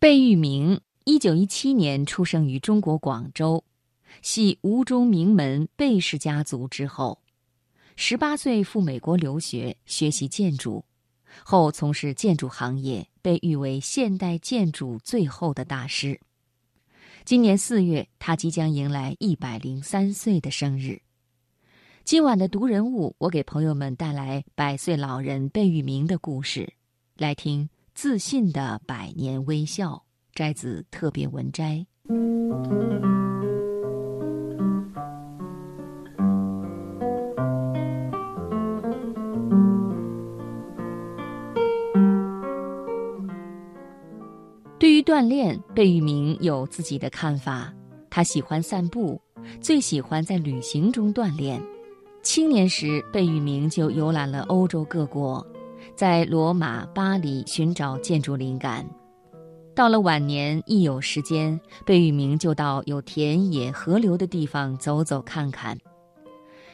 贝聿铭，一九一七年出生于中国广州，系吴中名门贝氏家族之后。十八岁赴美国留学学习建筑，后从事建筑行业，被誉为现代建筑最后的大师。今年四月，他即将迎来一百零三岁的生日。今晚的读人物，我给朋友们带来百岁老人贝聿铭的故事，来听《自信的百年微笑》，摘自特别文摘。对于锻炼，贝聿铭有自己的看法。他喜欢散步，最喜欢在旅行中锻炼。青年时，贝聿铭就游览了欧洲各国，在罗马、巴黎寻找建筑灵感。到了晚年，一有时间，贝聿铭就到有田野、河流的地方走走看看。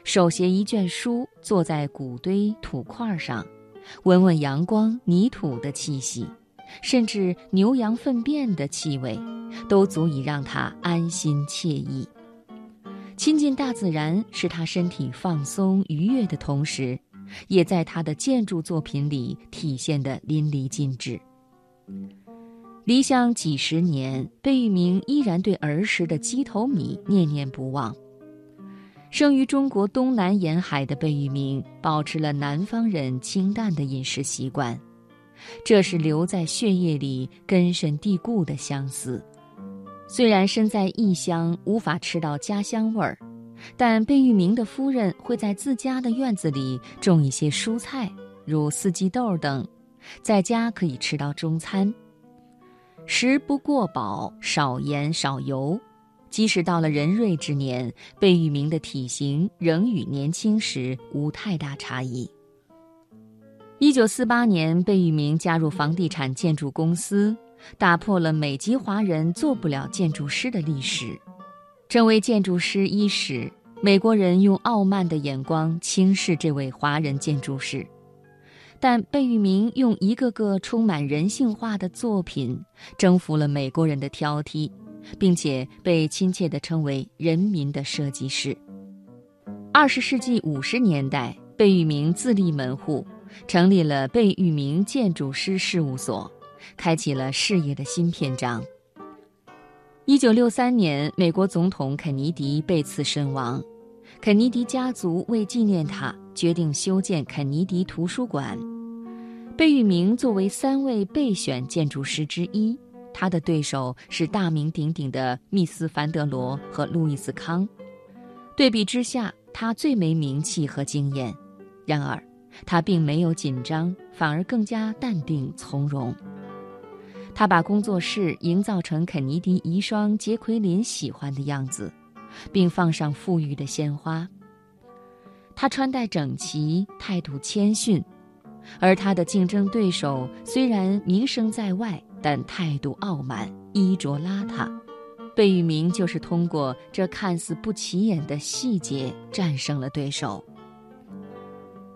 手携一卷书，坐在谷堆土块上，闻闻阳光、泥土的气息。甚至牛羊粪便的气味，都足以让他安心惬意。亲近大自然，使他身体放松愉悦的同时，也在他的建筑作品里体现得淋漓尽致。离乡几十年，贝聿铭依然对儿时的鸡头米念念不忘。生于中国东南沿海的贝聿铭，保持了南方人清淡的饮食习惯。这是留在血液里根深蒂固的相思。虽然身在异乡，无法吃到家乡味儿，但贝聿铭的夫人会在自家的院子里种一些蔬菜，如四季豆等，在家可以吃到中餐。食不过饱，少盐少油。即使到了人瑞之年，贝聿铭的体型仍与年轻时无太大差异。一九四八年，贝聿铭加入房地产建筑公司，打破了美籍华人做不了建筑师的历史。身为建筑师伊始，美国人用傲慢的眼光轻视这位华人建筑师，但贝聿铭用一个个充满人性化的作品征服了美国人的挑剔，并且被亲切地称为“人民的设计师”。二十世纪五十年代，贝聿铭自立门户。成立了贝聿铭建筑师事务所，开启了事业的新篇章。一九六三年，美国总统肯尼迪被刺身亡，肯尼迪家族为纪念他，决定修建肯尼迪图书馆。贝聿铭作为三位备选建筑师之一，他的对手是大名鼎鼎的密斯·凡德罗和路易斯·康。对比之下，他最没名气和经验。然而，他并没有紧张，反而更加淡定从容。他把工作室营造成肯尼迪遗孀杰奎琳喜欢的样子，并放上富裕的鲜花。他穿戴整齐，态度谦逊，而他的竞争对手虽然名声在外，但态度傲慢，衣着邋遢。贝聿铭就是通过这看似不起眼的细节战胜了对手。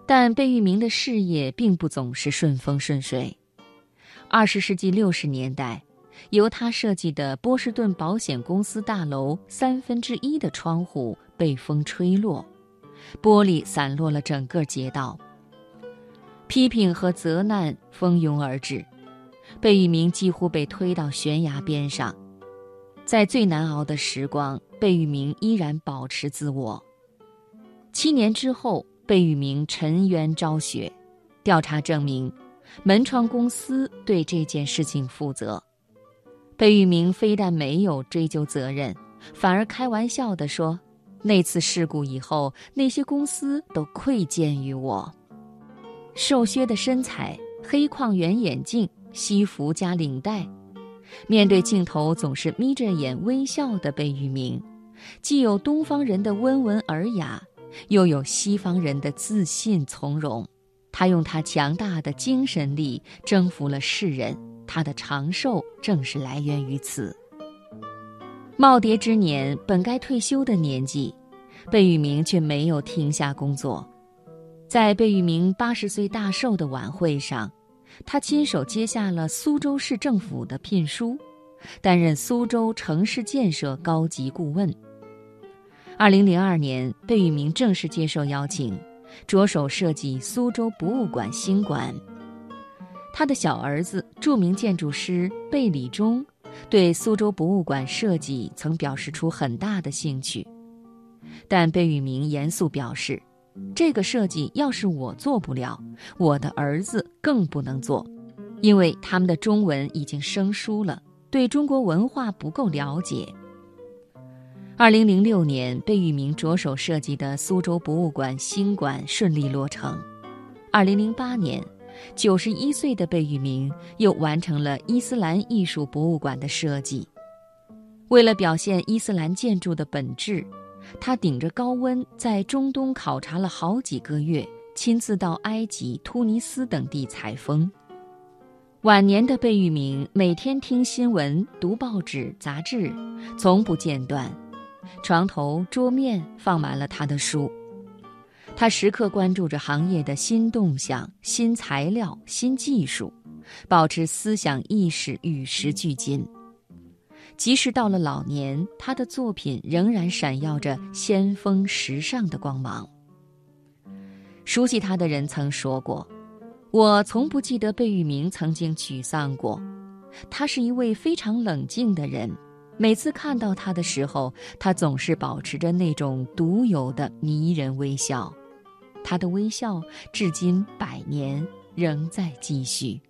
但贝聿铭的事业并不总是顺风顺水。二十世纪六十年代，由他设计的波士顿保险公司大楼三分之一的窗户被风吹落，玻璃散落了整个街道。批评和责难蜂拥而至，贝聿铭几乎被推到悬崖边上。在最难熬的时光，贝聿铭依然保持自我。七年之后。贝聿铭沉冤昭雪，调查证明，门窗公司对这件事情负责。贝聿铭非但没有追究责任，反而开玩笑地说：“那次事故以后，那些公司都愧见于我。”瘦削的身材，黑框圆眼镜，西服加领带，面对镜头总是眯着眼微笑的贝聿铭，既有东方人的温文尔雅。又有西方人的自信从容，他用他强大的精神力征服了世人，他的长寿正是来源于此。耄耋之年，本该退休的年纪，贝聿铭却没有停下工作。在贝聿铭八十岁大寿的晚会上，他亲手接下了苏州市政府的聘书，担任苏州城市建设高级顾问。二零零二年，贝聿铭正式接受邀请，着手设计苏州博物馆新馆。他的小儿子、著名建筑师贝礼忠，对苏州博物馆设计曾表示出很大的兴趣，但贝聿铭严肃表示。这个设计要是我做不了，我的儿子更不能做，因为他们的中文已经生疏了，对中国文化不够了解。二零零六年，贝聿铭着手设计的苏州博物馆新馆顺利落成。二零零八年，九十一岁的贝聿铭又完成了伊斯兰艺术博物馆的设计。为了表现伊斯兰建筑的本质。他顶着高温在中东考察了好几个月，亲自到埃及、突尼斯等地采风。晚年的贝聿铭每天听新闻、读报纸、杂志，从不间断。床头、桌面放满了他的书，他时刻关注着行业的新动向、新材料、新技术，保持思想意识与时俱进。即使到了老年，他的作品仍然闪耀着先锋时尚的光芒。熟悉他的人曾说过：“我从不记得贝聿铭曾经沮丧过。他是一位非常冷静的人，每次看到他的时候，他总是保持着那种独有的迷人微笑。他的微笑至今百年仍在继续。”